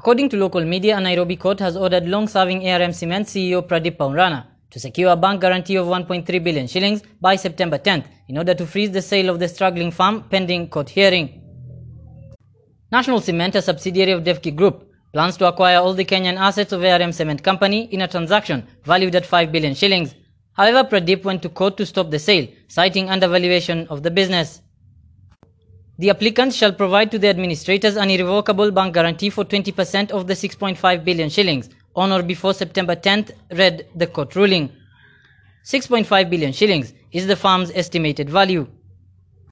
According to local media, a Nairobi court has ordered long-serving ARM Cement CEO Pradeep Paunrana to secure a bank guarantee of 1.3 billion shillings by September 10th in order to freeze the sale of the struggling firm pending court hearing. National Cement, a subsidiary of Devki Group, plans to acquire all the Kenyan assets of ARM Cement Company in a transaction valued at 5 billion shillings. However, Pradeep went to court to stop the sale, citing undervaluation of the business. The applicants shall provide to the administrators an irrevocable bank guarantee for 20% of the 6.5 billion shillings on or before September 10th, read the court ruling. 6.5 billion shillings is the firm's estimated value.